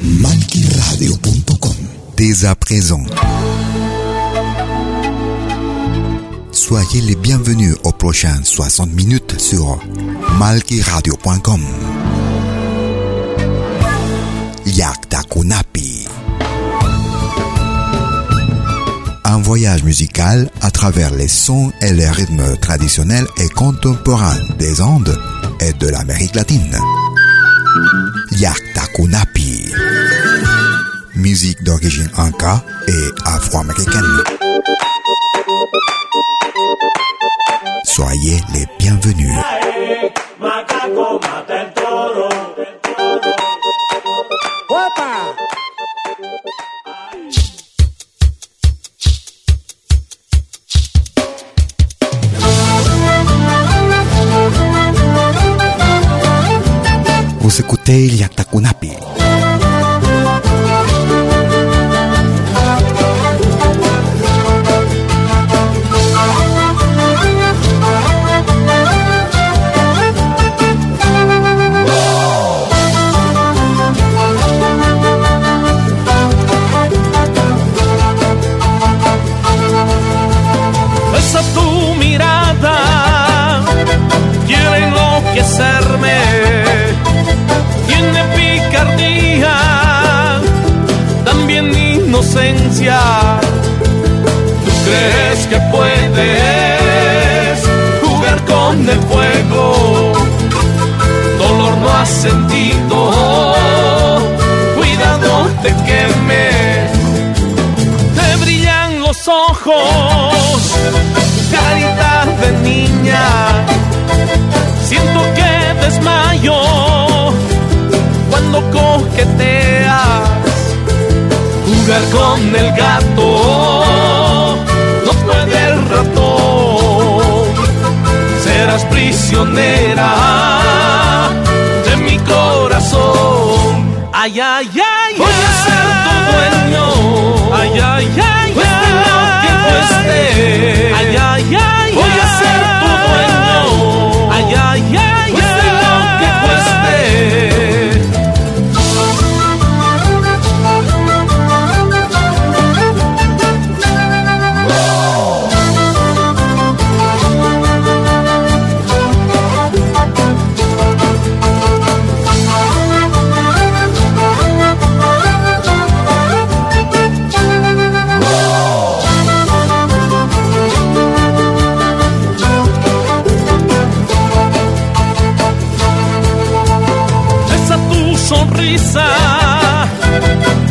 malkiradio.com Dès à présent. Soyez les bienvenus aux prochaines 60 minutes sur malkiradio.com. Yakta Kunapi. Un voyage musical à travers les sons et les rythmes traditionnels et contemporains des Andes et de l'Amérique latine. Yakta Kunapi. Musique d'origine inca et afro-américaine. Soyez les bienvenus. Mata el puedes jugar con el fuego? Dolor no has sentido, cuidado te quemes te brillan los ojos, carita de niña. Siento que desmayo cuando coqueteas. Jugar con el gato, Prisionera de mi corazón. Ay, ay, ay, voy a ser tu dueño. Ay, ay, ay, cueste lo que cueste. Ay, ay, ay, voy a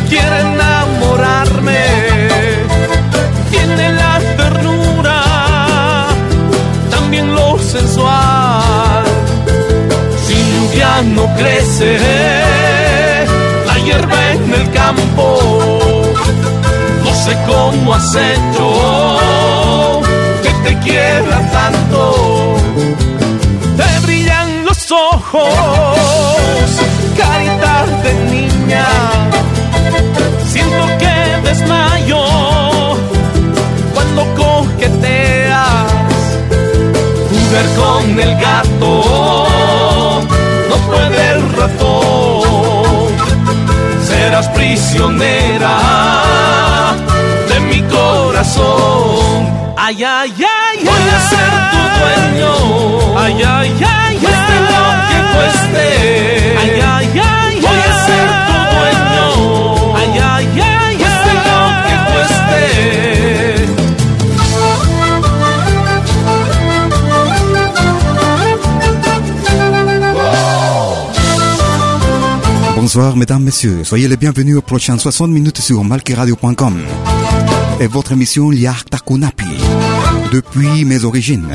quiere enamorarme. Tiene la ternura, también lo sensual. Sin lluvia no crece la hierba en el campo. No sé cómo has hecho que te quiera tanto te brillan los ojos, desmayo cuando coqueteas. Jugar con el gato, no puede el ratón. Serás prisionera de mi corazón. Ay, ay, ay, voy a ser tu dueño. Ay, ay, ay, cueste lo que cueste. Ay, ay, Bonsoir mesdames, messieurs. Soyez les bienvenus aux prochaines 60 minutes sur malkiradio.com et votre émission Liar Takunapi depuis mes origines.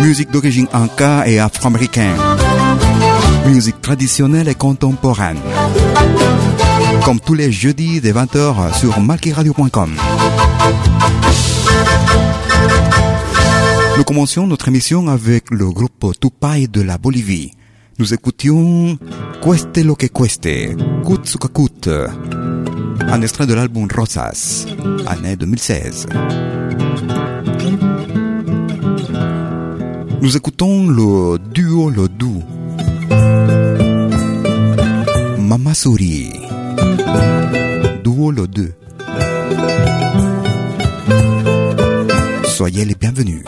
Musique d'origine anka et afro-américaine. Musique traditionnelle et contemporaine. Comme tous les jeudis des 20h sur malkiradio.com. Nous commencions notre émission avec le groupe Tupai de la Bolivie. Nous écoutions Cueste lo que cueste, Kut un extrait de l'album Rosas, année 2016. Nous écoutons le duo Le Doux, Mamasuri, duo Le 2. Soyez les bienvenus.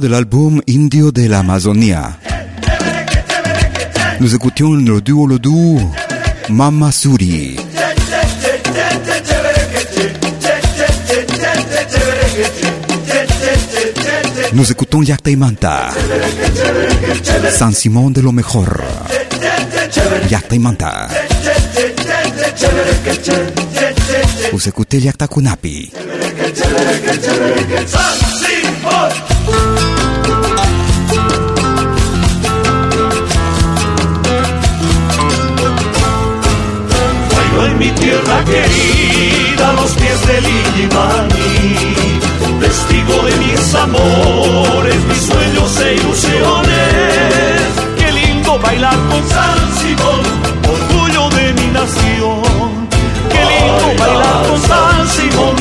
De l'album Indio de la Amazonia. Nous écoutions le duo le Mama Suri. Nous écoutons Yacta y Manta. San Simón de lo mejor. Yacta y Manta. Vous Yacta Kunapi. en mi tierra querida, los pies del Illimani, testigo de mis amores, mis sueños e ilusiones. Qué lindo bailar con San Simón, orgullo de mi nación. Qué lindo bailar con San Simón,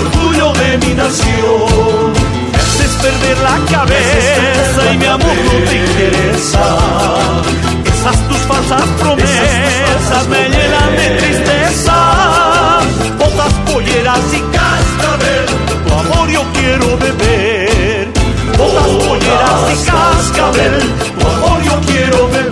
orgullo de mi nación. Me haces perder la cabeza y mi amor no te interesa. cascabel, tu amor yo quiero beber.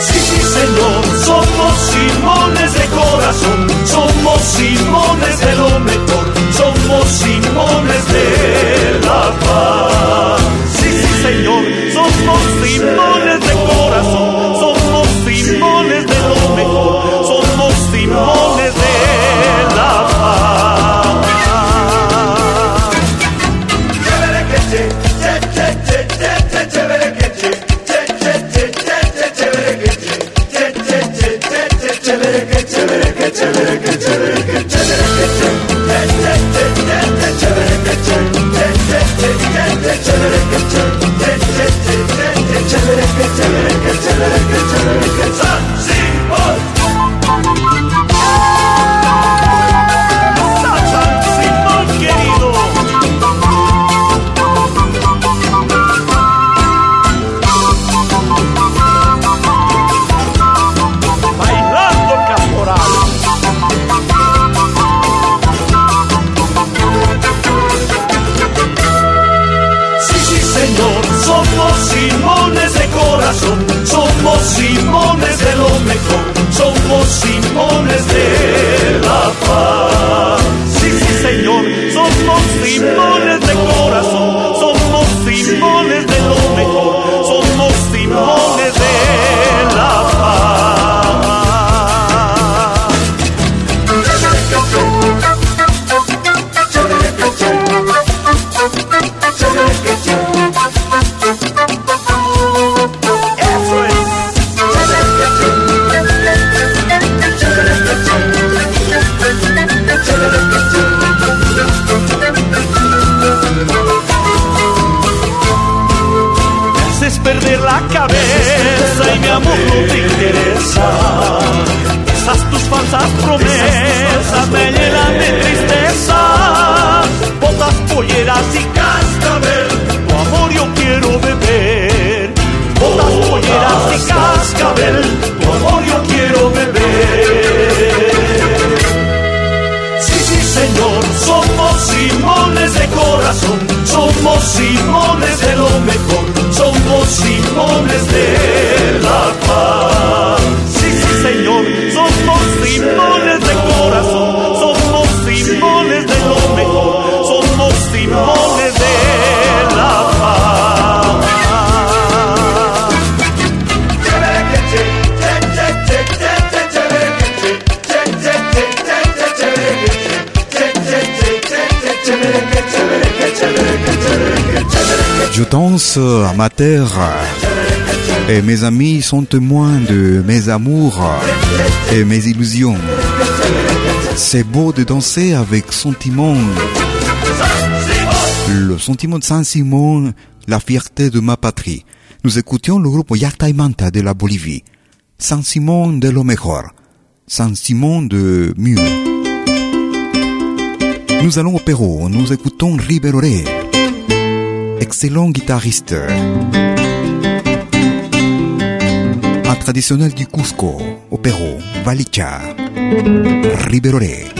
Sí, sí, señor, somos Simones de corazón, somos Simones de lo mejor, somos Simones de la paz. Çelik, çelik. Ma terre. Et mes amis sont témoins de mes amours et mes illusions. C'est beau de danser avec sentiment. Le sentiment de Saint-Simon, la fierté de ma patrie. Nous écoutions le groupe Manta de la Bolivie. Saint-Simon de lo mejor. Saint-Simon de mieux. Nous allons au Pérou, nous écoutons Riveroré excellent guitariste. Un traditionnel du Cusco, Pérou, Valicha, Riberoré.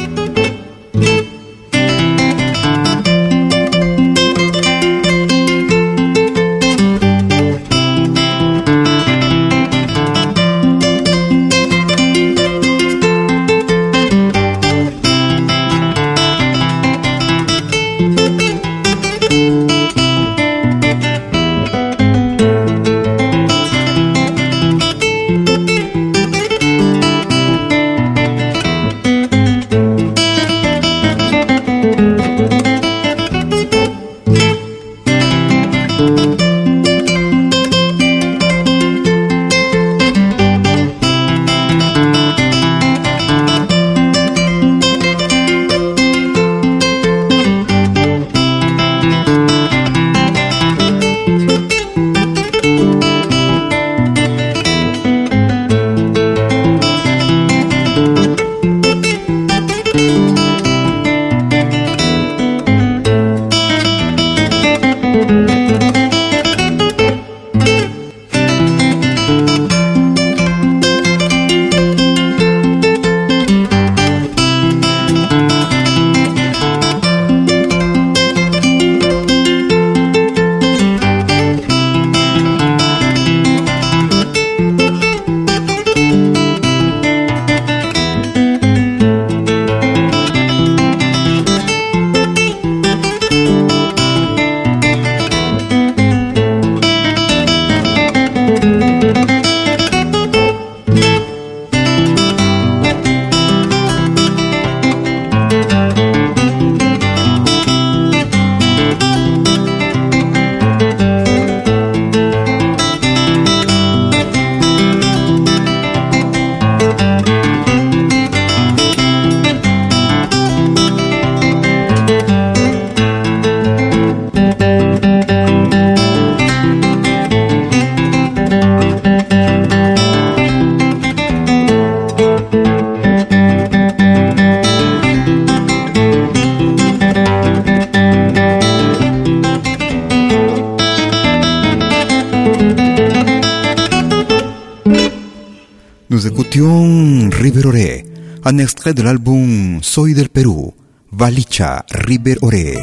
Un extrait de l'album Soy del Perú, Valicha River Ore.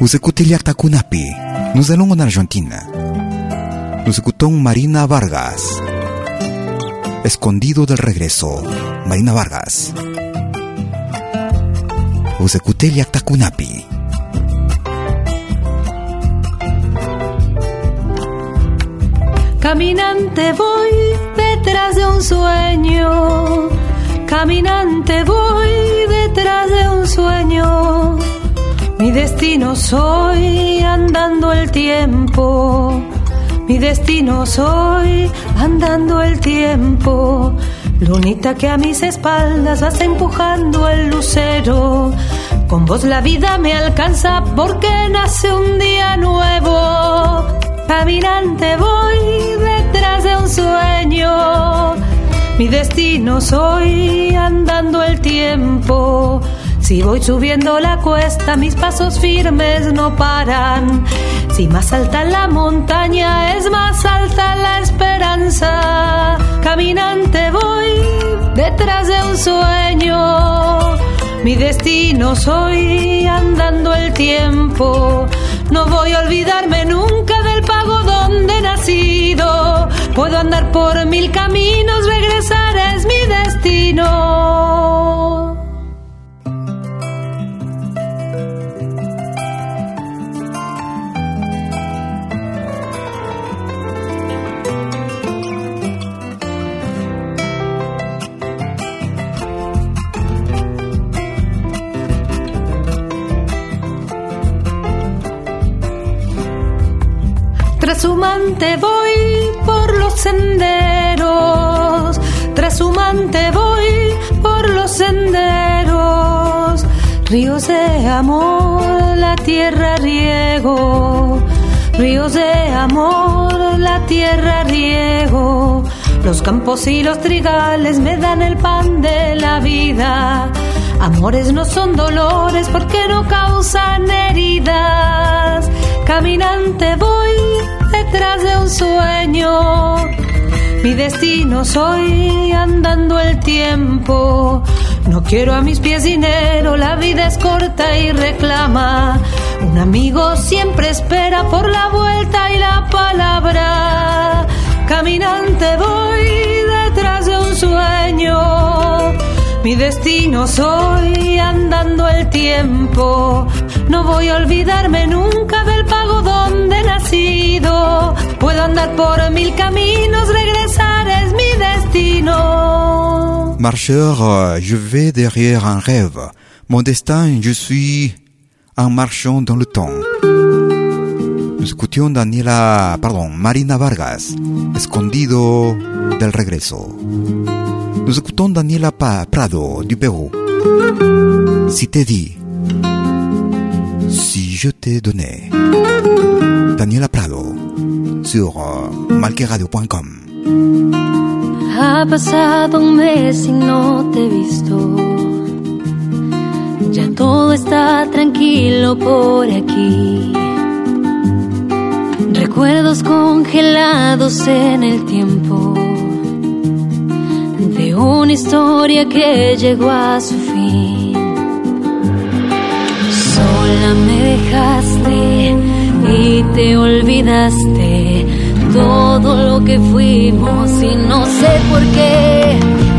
Vous écoutez Liakta Kunapi, nous allons en Argentine. Nous écoutons Marina Vargas, Escondido del Regreso, Marina Vargas. Vous écoutez Liakta Kunapi. Caminante voy de un sueño, caminante voy detrás de un sueño. Mi destino soy andando el tiempo, mi destino soy andando el tiempo. Lunita que a mis espaldas vas empujando el lucero. Con vos la vida me alcanza porque nace un día nuevo. Caminante voy de un sueño. Mi destino soy andando el tiempo. Si voy subiendo la cuesta, mis pasos firmes no paran. Si más alta la montaña, es más alta la esperanza. Caminante voy detrás de un sueño. Mi destino soy andando el tiempo. No voy a olvidarme nunca del pago donde he nacido. Puedo andar por mil caminos, regresar es mi destino. Trashumante voy los senderos, trashumante voy por los senderos, ríos de amor, la tierra riego, ríos de amor, la tierra riego, los campos y los trigales me dan el pan de la vida. Amores no son dolores porque no causan heridas. Caminante voy detrás de un sueño. Mi destino soy andando el tiempo. No quiero a mis pies dinero, la vida es corta y reclama. Un amigo siempre espera por la vuelta y la palabra. Caminante voy detrás de un sueño. Mi destino soy andando el tiempo. No voy a olvidarme nunca del pago donde he nacido. Puedo andar por mil caminos, regresar es mi destino. Marcheur, je vais derrière un rêve. Mon destin, je suis un marchand dans le temps. Écoutions Daniela, pardon, Marina Vargas, Escondido del Regreso. Nous écoutons Daniela Prado du Pérou. Si te di, si je t'ai donné. Daniela Prado sur malqueradio.com. Ha pasado un mes y no te he visto. Ya todo está tranquilo por aquí. Recuerdos congelados en el tiempo de una historia que llegó a su fin. Sola me dejaste y te olvidaste todo lo que fuimos y no sé por qué.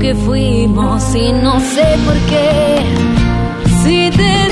Que fuimos y no sé por qué. Si te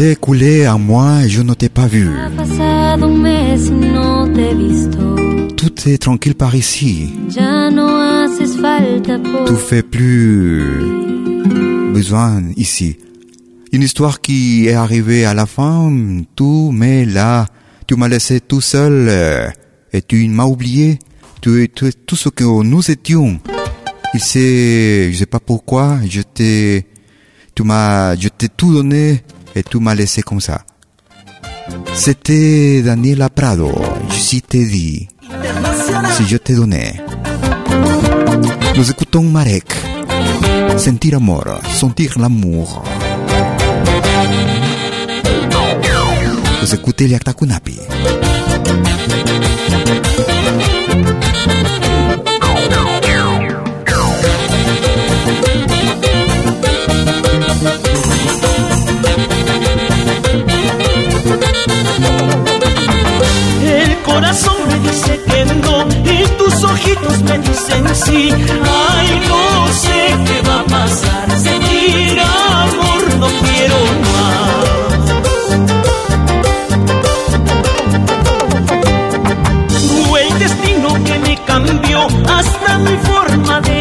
s'est écoulé un mois et je ne t'ai pas vu. Tout est tranquille par ici. Tout fait plus besoin ici. Une histoire qui est arrivée à la fin, tout, mais là, tu m'as laissé tout seul euh, et tu m'as oublié. Tu es tout ce que nous étions. Il sait, je sais pas pourquoi, je t'ai, tu m'as, je t'ai tout donné et tu m'as laissé comme ça. C'était Daniela Prado, si te di, si yo te doné. Nous écoutons Marek, sentir amor, sentir l'amour. Nous écoutez Liakta Kunapi. Corazón me dice que no y tus ojitos me dicen sí. Ay, no sé qué va a pasar. Sentir amor no quiero más. Fue el destino que me cambió hasta mi forma de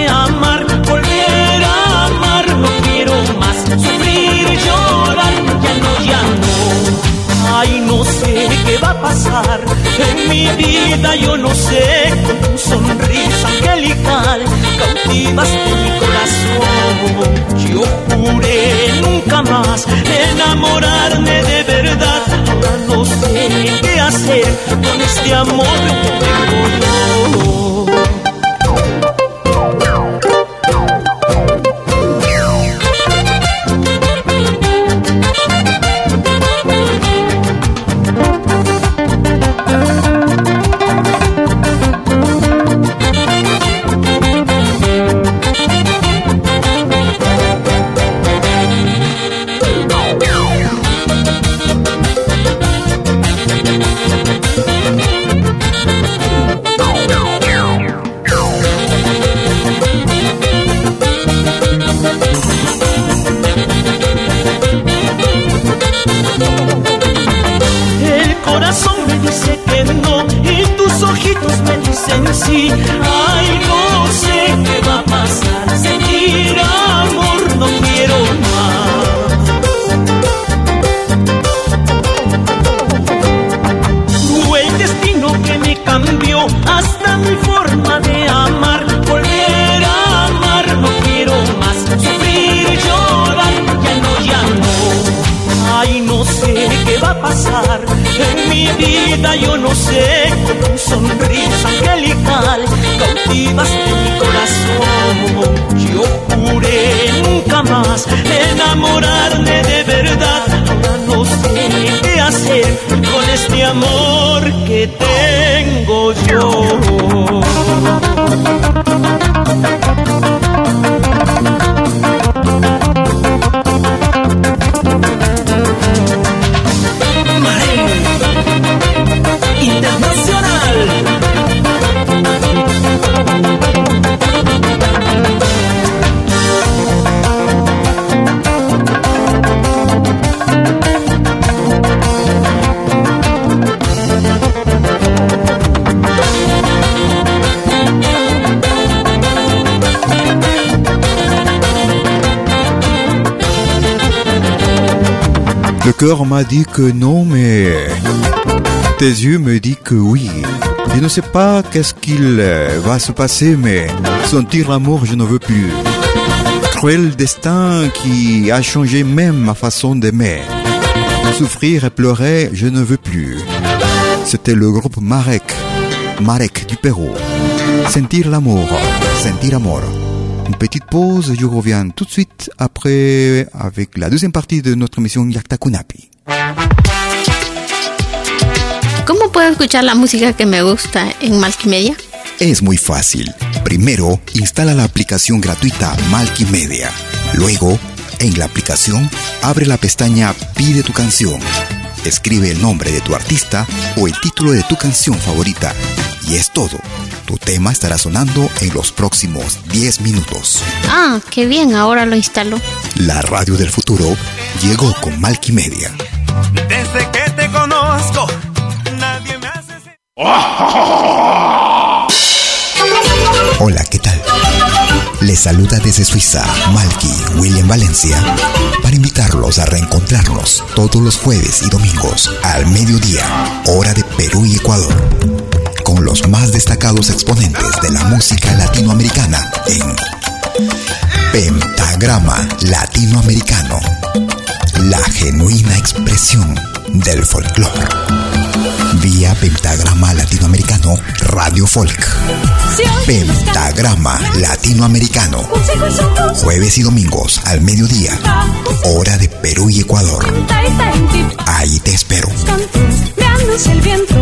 en mi vida yo no sé, con tu sonrisa angelical cautivaste mi corazón. Yo juré nunca más enamorarme de verdad. Ahora no sé qué hacer con este amor que tengo yo. Le cœur m'a dit que non, mais tes yeux me disent que oui. Je ne sais pas qu'est-ce qu'il euh, va se passer, mais sentir l'amour, je ne veux plus. Cruel destin qui a changé même ma façon d'aimer. Souffrir et pleurer, je ne veux plus. C'était le groupe Marek, Marek du Pérou. Sentir l'amour, sentir amor. Une petite pause, je reviens tout de suite après avec la deuxième partie de notre émission Yakta Kunapi. ¿Cómo puedo escuchar la música que me gusta en Multimedia? Es muy fácil. Primero, instala la aplicación gratuita Multimedia. Luego, en la aplicación, abre la pestaña Pide tu canción. Escribe el nombre de tu artista o el título de tu canción favorita. Y es todo. Tu tema estará sonando en los próximos 10 minutos. Ah, qué bien, ahora lo instalo. La radio del futuro llegó con Multimedia. Desde que te conozco, nadie me hace... Hola, ¿qué tal? Les saluda desde Suiza Malky William Valencia para invitarlos a reencontrarnos todos los jueves y domingos al mediodía, hora de Perú y Ecuador, con los más destacados exponentes de la música latinoamericana en Pentagrama Latinoamericano, la genuina expresión del folclore. Vía Pentagrama Latinoamericano Radio Folk. Pentagrama Latinoamericano. Jueves y domingos al mediodía. Hora de Perú y Ecuador. Ahí te espero. el viento,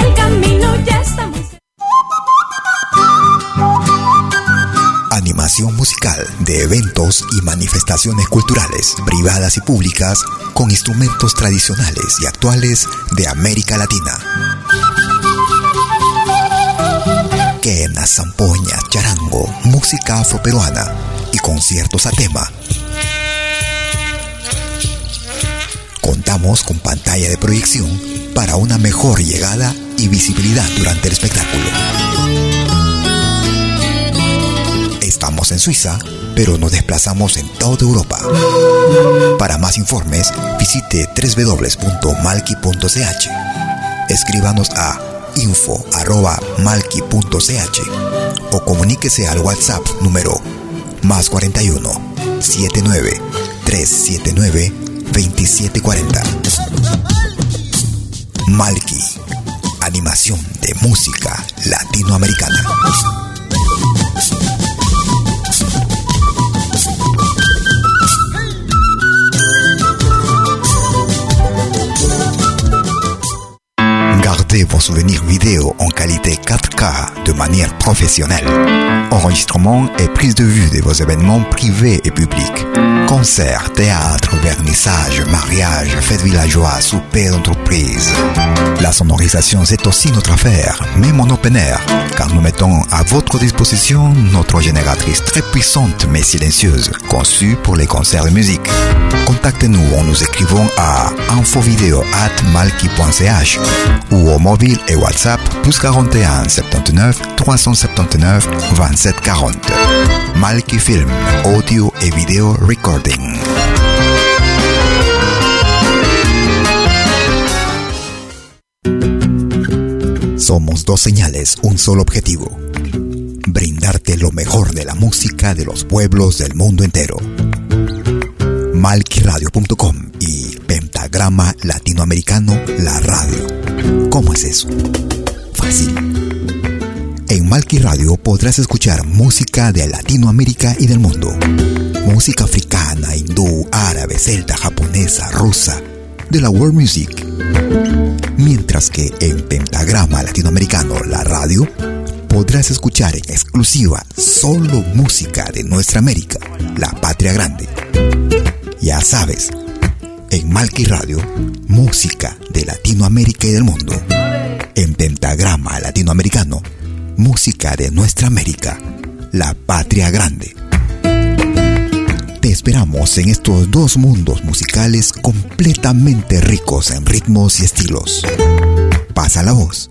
el camino ya Animación musical de eventos y manifestaciones culturales, privadas y públicas, con instrumentos tradicionales y actuales de América Latina. Quena, zampoña, charango, música afroperuana y conciertos a tema. Contamos con pantalla de proyección para una mejor llegada y visibilidad durante el espectáculo. Estamos en Suiza, pero nos desplazamos en toda Europa. Para más informes, visite www.malki.ch. Escríbanos a info.malki.ch o comuníquese al WhatsApp número más 41 79 379 2740. Malki, animación de música latinoamericana. Gardez vos souvenirs vidéo en qualité 4K de manière professionnelle. Enregistrement et prise de vue de vos événements privés et publics. Concerts, théâtre, vernissage, mariage, fêtes villageois, souper d'entreprise. La sonorisation, c'est aussi notre affaire, même en open air, car nous mettons à votre disposition notre génératrice très puissante mais silencieuse, conçue pour les concerts de musique. Contactez-nous en nous écrivant à infovideo at malki.ch ou au mobile et WhatsApp plus 41 79 379 27 40. Malki Film, audio et vidéo recording. Somos dos señales, un solo objetivo. Brindarte lo mejor de la música de los pueblos del mundo entero. Malquiradio.com y Pentagrama Latinoamericano La Radio. ¿Cómo es eso? Fácil. En Malki Radio podrás escuchar música de Latinoamérica y del mundo. Música africana, hindú, árabe, celta, japonesa, rusa, de la world music. Mientras que en Pentagrama Latinoamericano La Radio podrás escuchar en exclusiva solo música de nuestra América, la patria grande. Ya sabes, en Malki Radio, música de Latinoamérica y del mundo. En Pentagrama Latinoamericano, música de nuestra América, la patria grande. Te esperamos en estos dos mundos musicales completamente ricos en ritmos y estilos. Pasa la voz.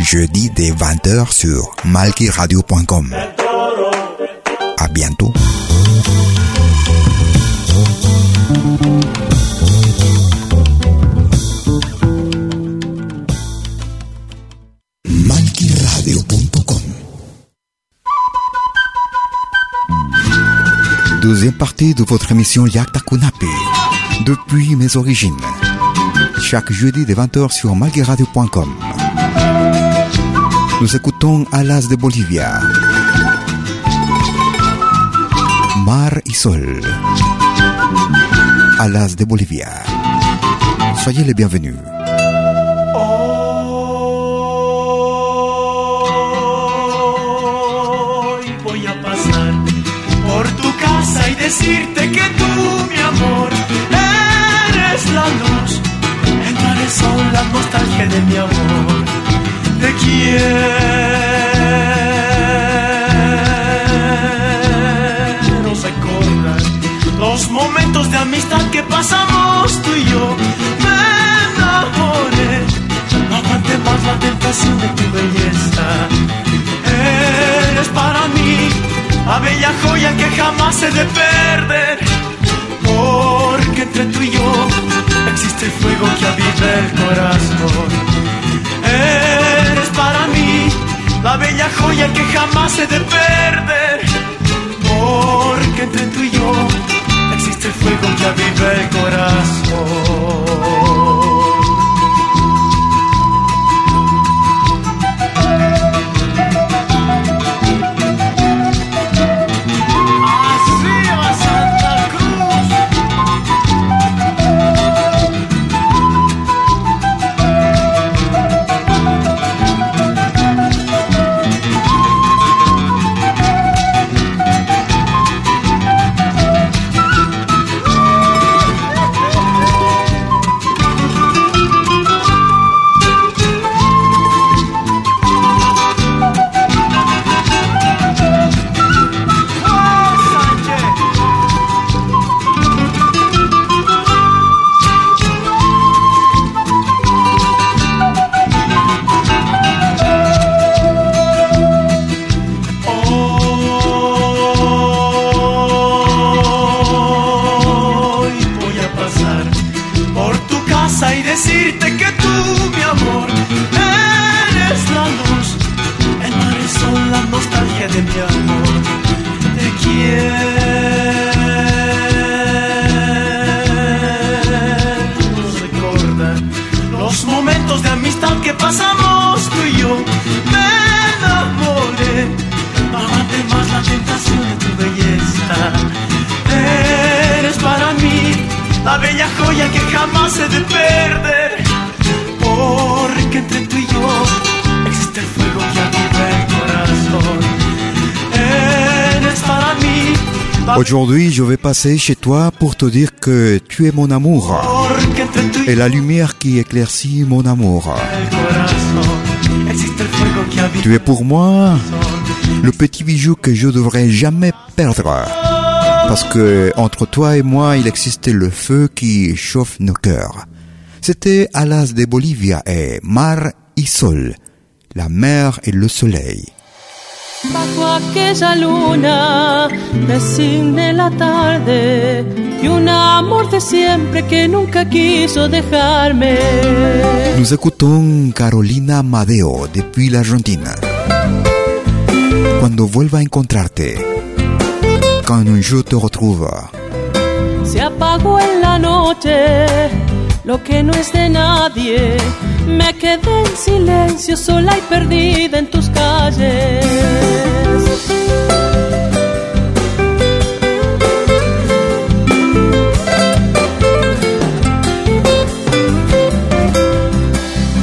Jeudi dès 20h sur malkiradio.com. À bientôt. malkiradio.com Deuxième partie de votre émission Yakta Kunapi, depuis mes origines. Chaque jeudi de 20h sur malkiradio.com. Nous écoutons Alas de Bolivia. Mar y Sol. Alas de Bolivia. Soyez les bienvenus. Hoy voy a pasar por tu casa y decirte que tú, mi amor, eres la luz. Mar es sol, la nostalgia de mi amor. Quiero recordar los momentos de amistad que pasamos tú y yo. Me enamoré, no aguante más la tentación de tu belleza. Eres para mí la bella joya que jamás he de perder. Porque entre tú y yo existe el fuego que aviva el corazón. Eres la bella joya que jamás he de perder. Porque entre tú y yo existe el fuego que aviva el corazón. Passer chez toi pour te dire que tu es mon amour et la lumière qui éclaircit mon amour. Tu es pour moi le petit bijou que je devrais jamais perdre. Parce que entre toi et moi, il existait le feu qui chauffe nos cœurs. C'était Alas de Bolivia et Mar y Sol, la mer et le soleil. Bajo aquella luna me cigne la tarde y un amor de siempre que nunca quiso dejarme. Nous écoutons Carolina Madeo depuis l'Argentine. Cuando vuelva a encontrarte, quand je te retrouve, Se apagó en la noche lo que no es de nadie. Me quedé en silencio, sola y perdida en tus calles.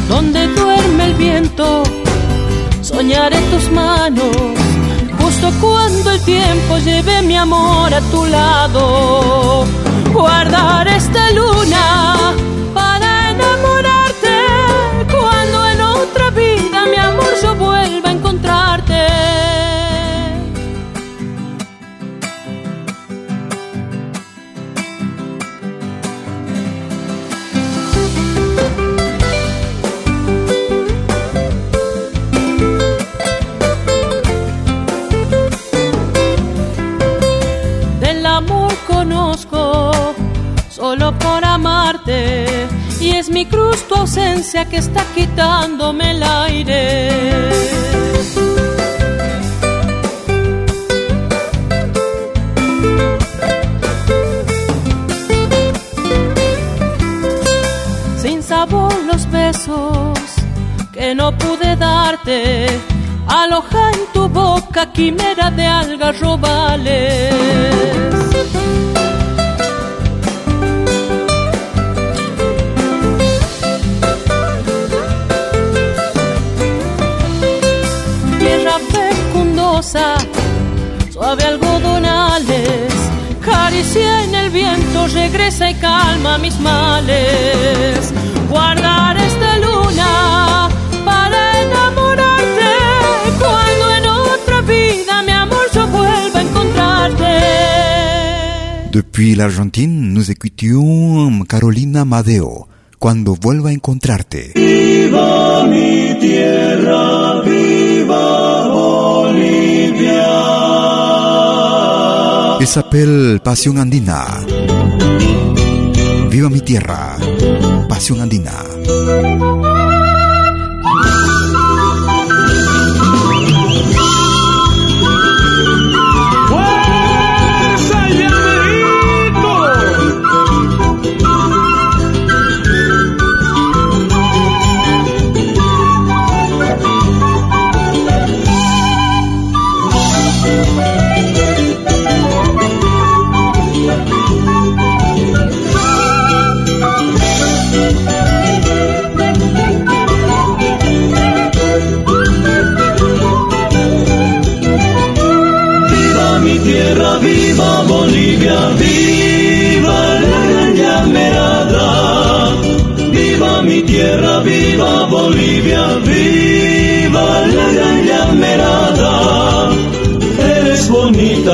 Donde duerme el viento, soñaré tus manos. Justo cuando el tiempo lleve mi amor a tu lado, guardar esta luna conozco solo por amarte y es mi cruz tu ausencia que está quitándome el aire. Sin sabor los besos que no pude darte, aloja en tu boca quimera de algarrobales. Suave algodonales, caricia en el viento, regresa y calma mis males. Guardar esta luna para enamorarte, cuando en otra vida mi amor yo vuelva a encontrarte. Depuis l'Argentine, nous écoutions Carolina Madeo, Cuando vuelva a encontrarte. Viva mi tierra, Il s'appelle Passion Andina. Viva mi tierra, Passion Andina.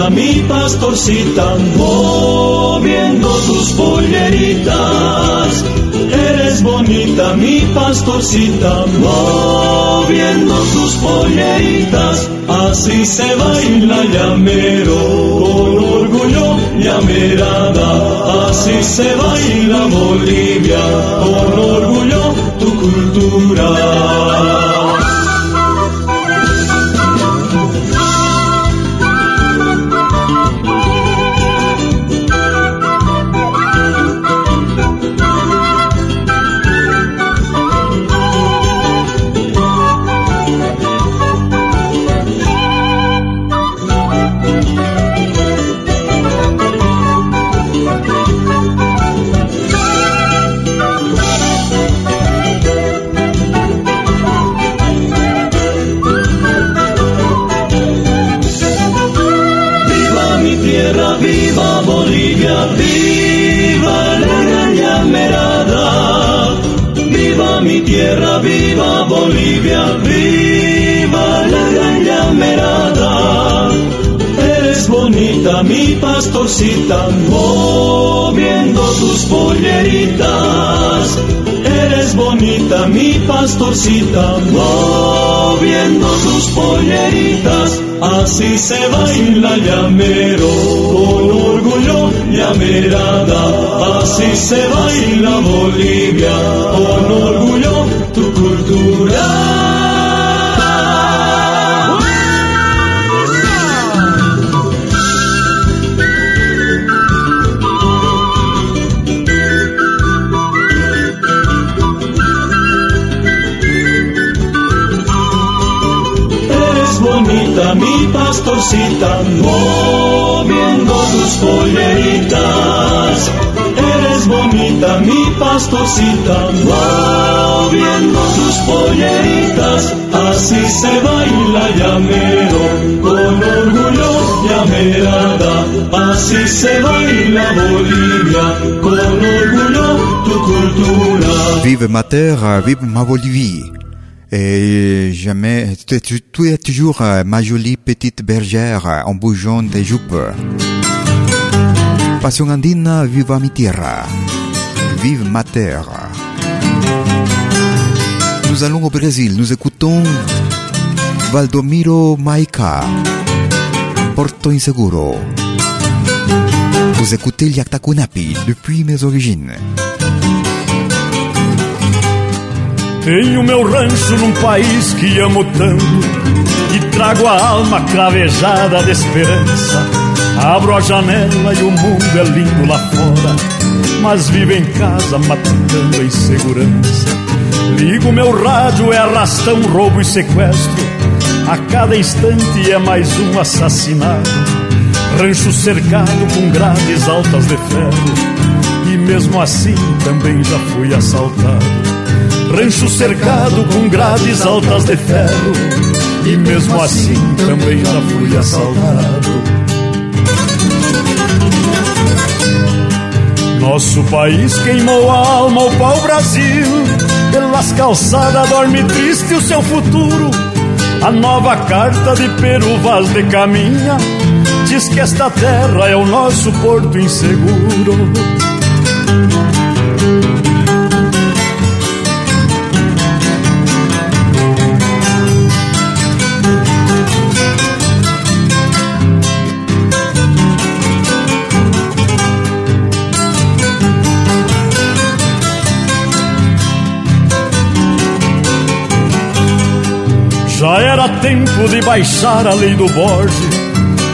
Mi pastorcita, moviendo tus polleritas. Eres bonita, mi pastorcita, moviendo tus polleritas. Así se baila llamero, con orgullo llamerada. Así se baila Bolivia, con orgullo tu cultura. Pastorcita, moviendo tus polleritas. Así se baila llamero, con orgullo llamerada. Así se baila Bolivia, con orgullo tu cultura. Pastorcita, moviendo tus polleritas. Eres bonita, mi pastorcita, moviendo tus polleritas. Así se baila llamero, con orgullo llamerada. Así se baila Bolivia, con orgullo tu cultura. Vive ma terre, vive ma Bolivie. Et jamais, tu, es toujours euh, ma jolie petite bergère en bougeant des jupes. Passion andina, viva mi tierra. Vive ma terre. Nous allons au Brésil, nous écoutons Valdomiro Maica, Porto Inseguro. Vous écoutez Liaktakunapi depuis mes origines. Tenho meu rancho num país que amo tanto e trago a alma cravejada de esperança. Abro a janela e o mundo é lindo lá fora, mas vivo em casa matutando a insegurança. Ligo meu rádio, é arrastão, roubo e sequestro. A cada instante é mais um assassinato. Rancho cercado com grades altas de ferro, e mesmo assim também já fui assaltado. Rancho cercado com grades altas de ferro. E mesmo assim também já fui assaltado. Nosso país queimou a alma ao pau-brasil Pelas calçadas dorme triste o seu futuro. A nova carta de Peru Vaz de caminha Diz que esta terra é o nosso porto inseguro tempo de baixar a lei do borde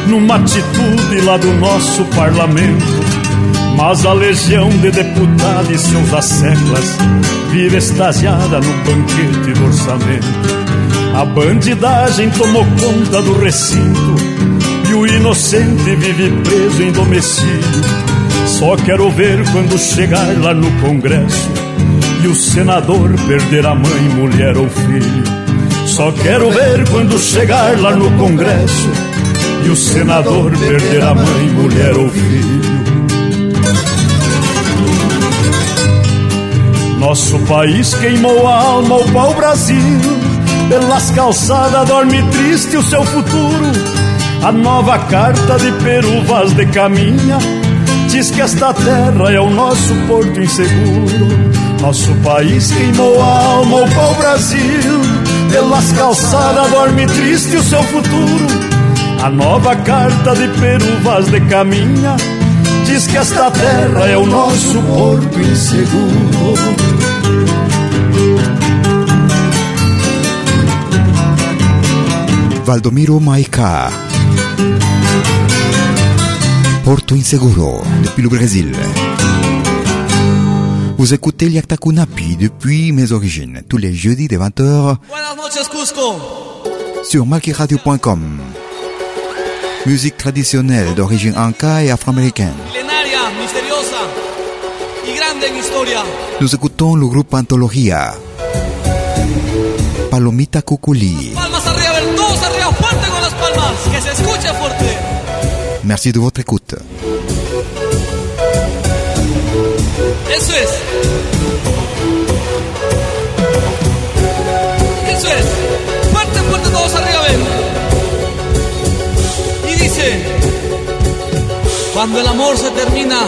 Numa atitude lá do nosso parlamento. Mas a legião de deputados e seus asseclas Vive extasiada no banquete do orçamento. A bandidagem tomou conta do recinto E o inocente vive preso em domicílio Só quero ver quando chegar lá no Congresso E o senador perder a mãe, mulher ou filho só quero ver quando chegar lá no Congresso e o senador perder a mãe, mulher ou filho. Nosso país queimou a alma ao pau-brasil. Pelas calçadas dorme triste o seu futuro. A nova carta de Peru Vaz de caminha diz que esta terra é o nosso porto inseguro. Nosso país queimou a alma ao pau-brasil. Pelas calçadas dorme triste o seu futuro. A nova carta de Peru Vaz de caminha diz que esta terra é o nosso porto inseguro. Valdomiro Maica. Porto Inseguro, depuis le Brésil. Vous écoutez Liactacunapi depuis mes origines, tous les jeudis de 20h. Sur malkiradio.com. Musique traditionnelle d'origine anka et afro-américaine. Nous écoutons le groupe Antologia. Palomita Cuculi. Merci de votre écoute. Eso es. Eso es. Fuerte, fuerte, todos arriba, ven. Y dice, cuando el amor se termina,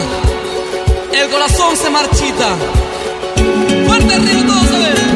el corazón se marchita. Fuerte arriba, todos a ver.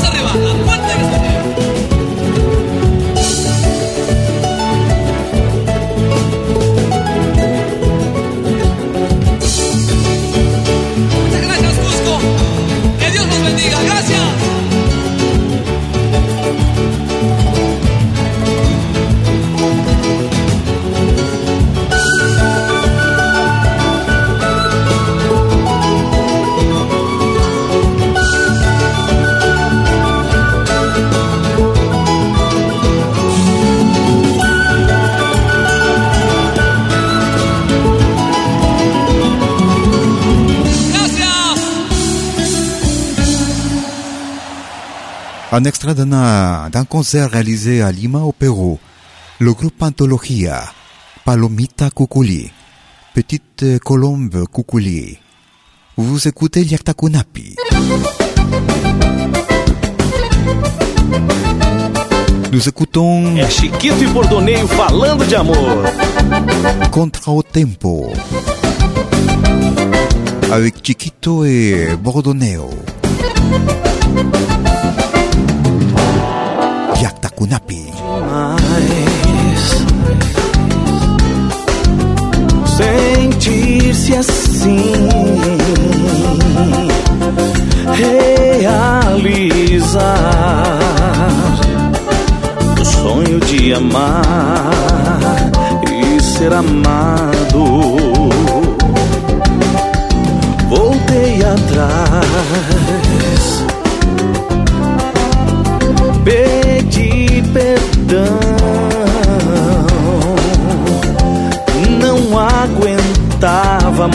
Vamos arriba. d'un concert réalisé à Lima au Pérou. Le groupe Anthologia, Palomita Cuculi, Petite Colombe Cuculi. Vous écoutez Liaktakunapi. Nous écoutons. É Chiquito e Bordoneio falando de amor. Contra o tempo. Avec Chiquito et Bordoneio. Takunapi. Sentir-se assim realizar o sonho de amar e ser amado. Voltei atrás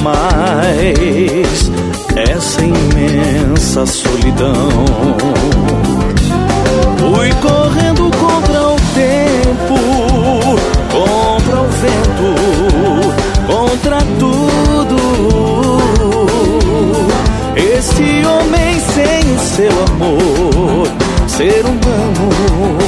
mais essa imensa solidão. Fui correndo contra o tempo, contra o vento, contra tudo. Este homem sem seu amor, ser humano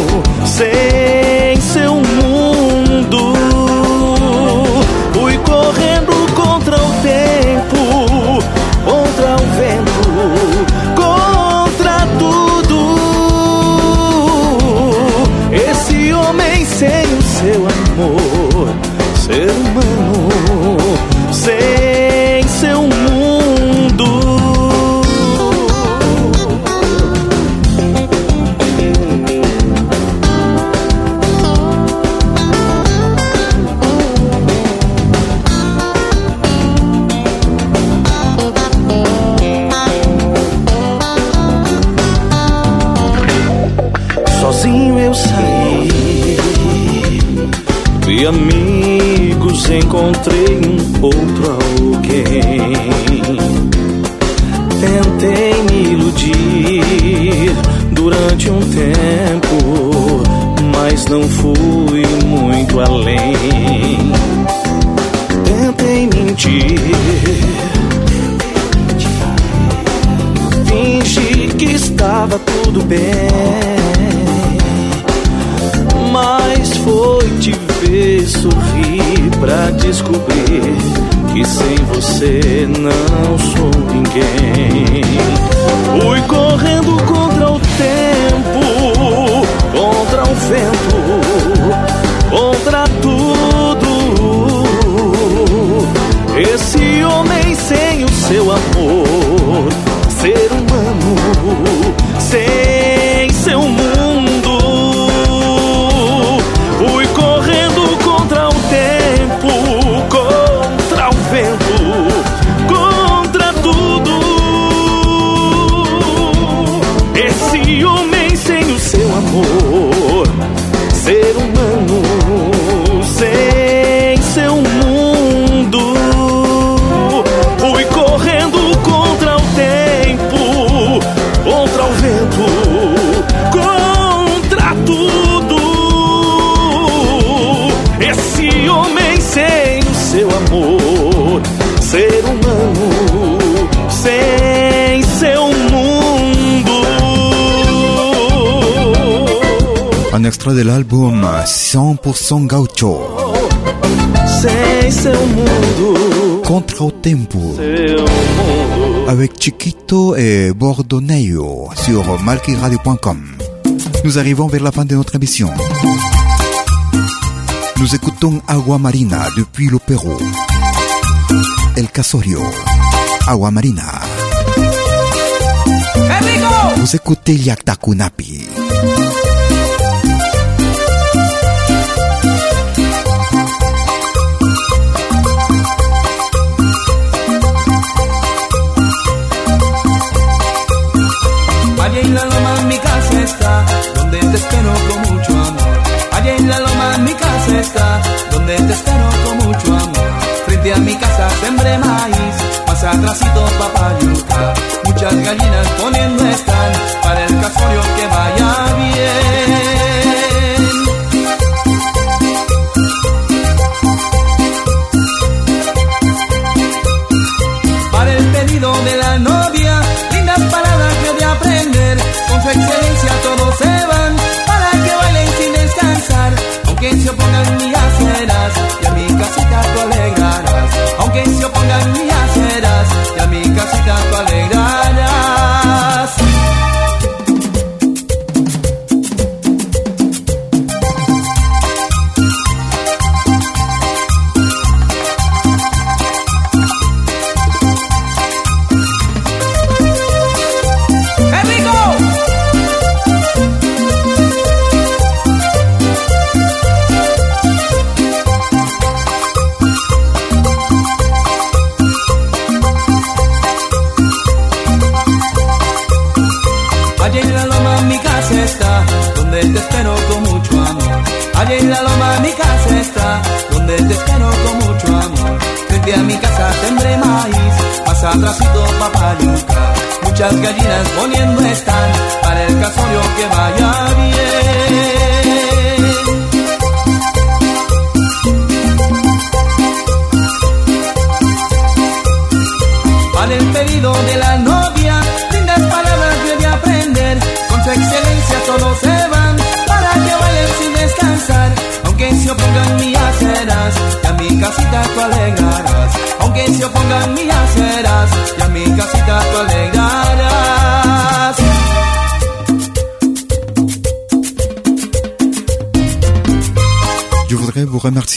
esse homem sem o seu amor, ser humano sem un extrait de l'album 100% Gaucho. Contra o tempo. Avec Chiquito et Bordoneio sur malquiradio.com. Nous arrivons vers la fin de notre émission. Nous écoutons Agua Marina depuis le Pérou. El Casorio. Agua Marina. Vous écoutez Yaktakunapi. casa sembré maíz, pasa trasito papayuca, muchas gallinas poniendo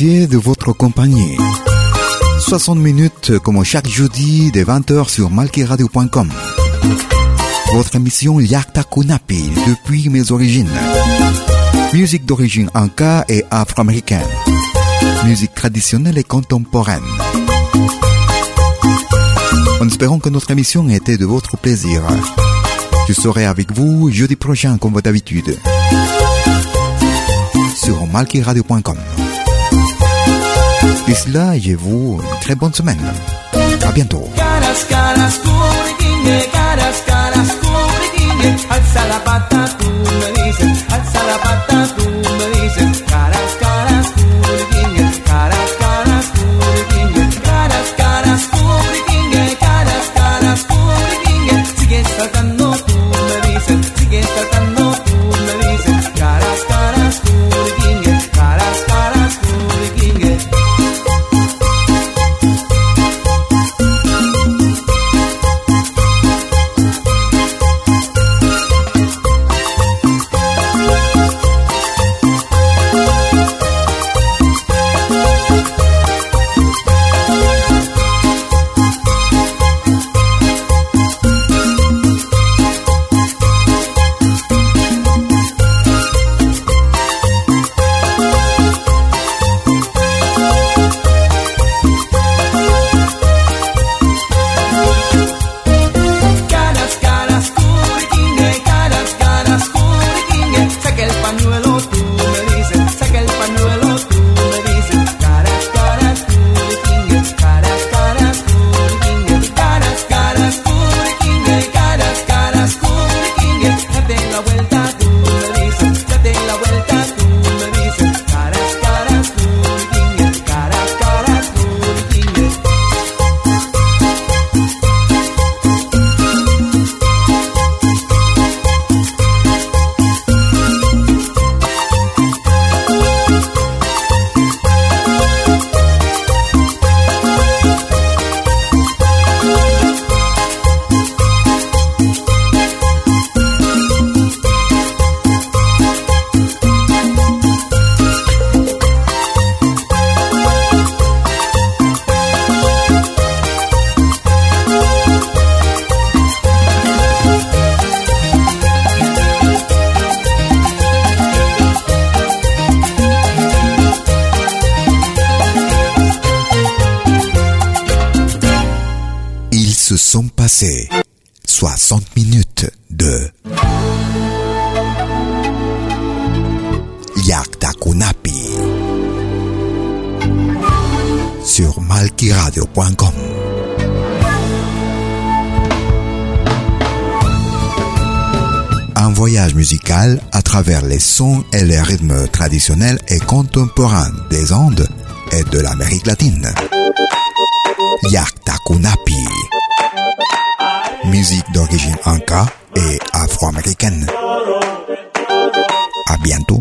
de votre compagnie. 60 minutes comme chaque jeudi de 20h sur malkiradio.com. Votre émission Yakta Kunapi depuis mes origines. Musique d'origine anka et afro-américaine. Musique traditionnelle et contemporaine. En espérant que notre émission ait été de votre plaisir. Je serai avec vous jeudi prochain comme d'habitude. Sur malkiradio.com. Là, je vous une très bonne semaine. À bientôt. Alza la travers les sons et les rythmes traditionnels et contemporains des Andes et de l'Amérique latine. Yaktakunapi. Musique d'origine inca et afro-américaine. À bientôt.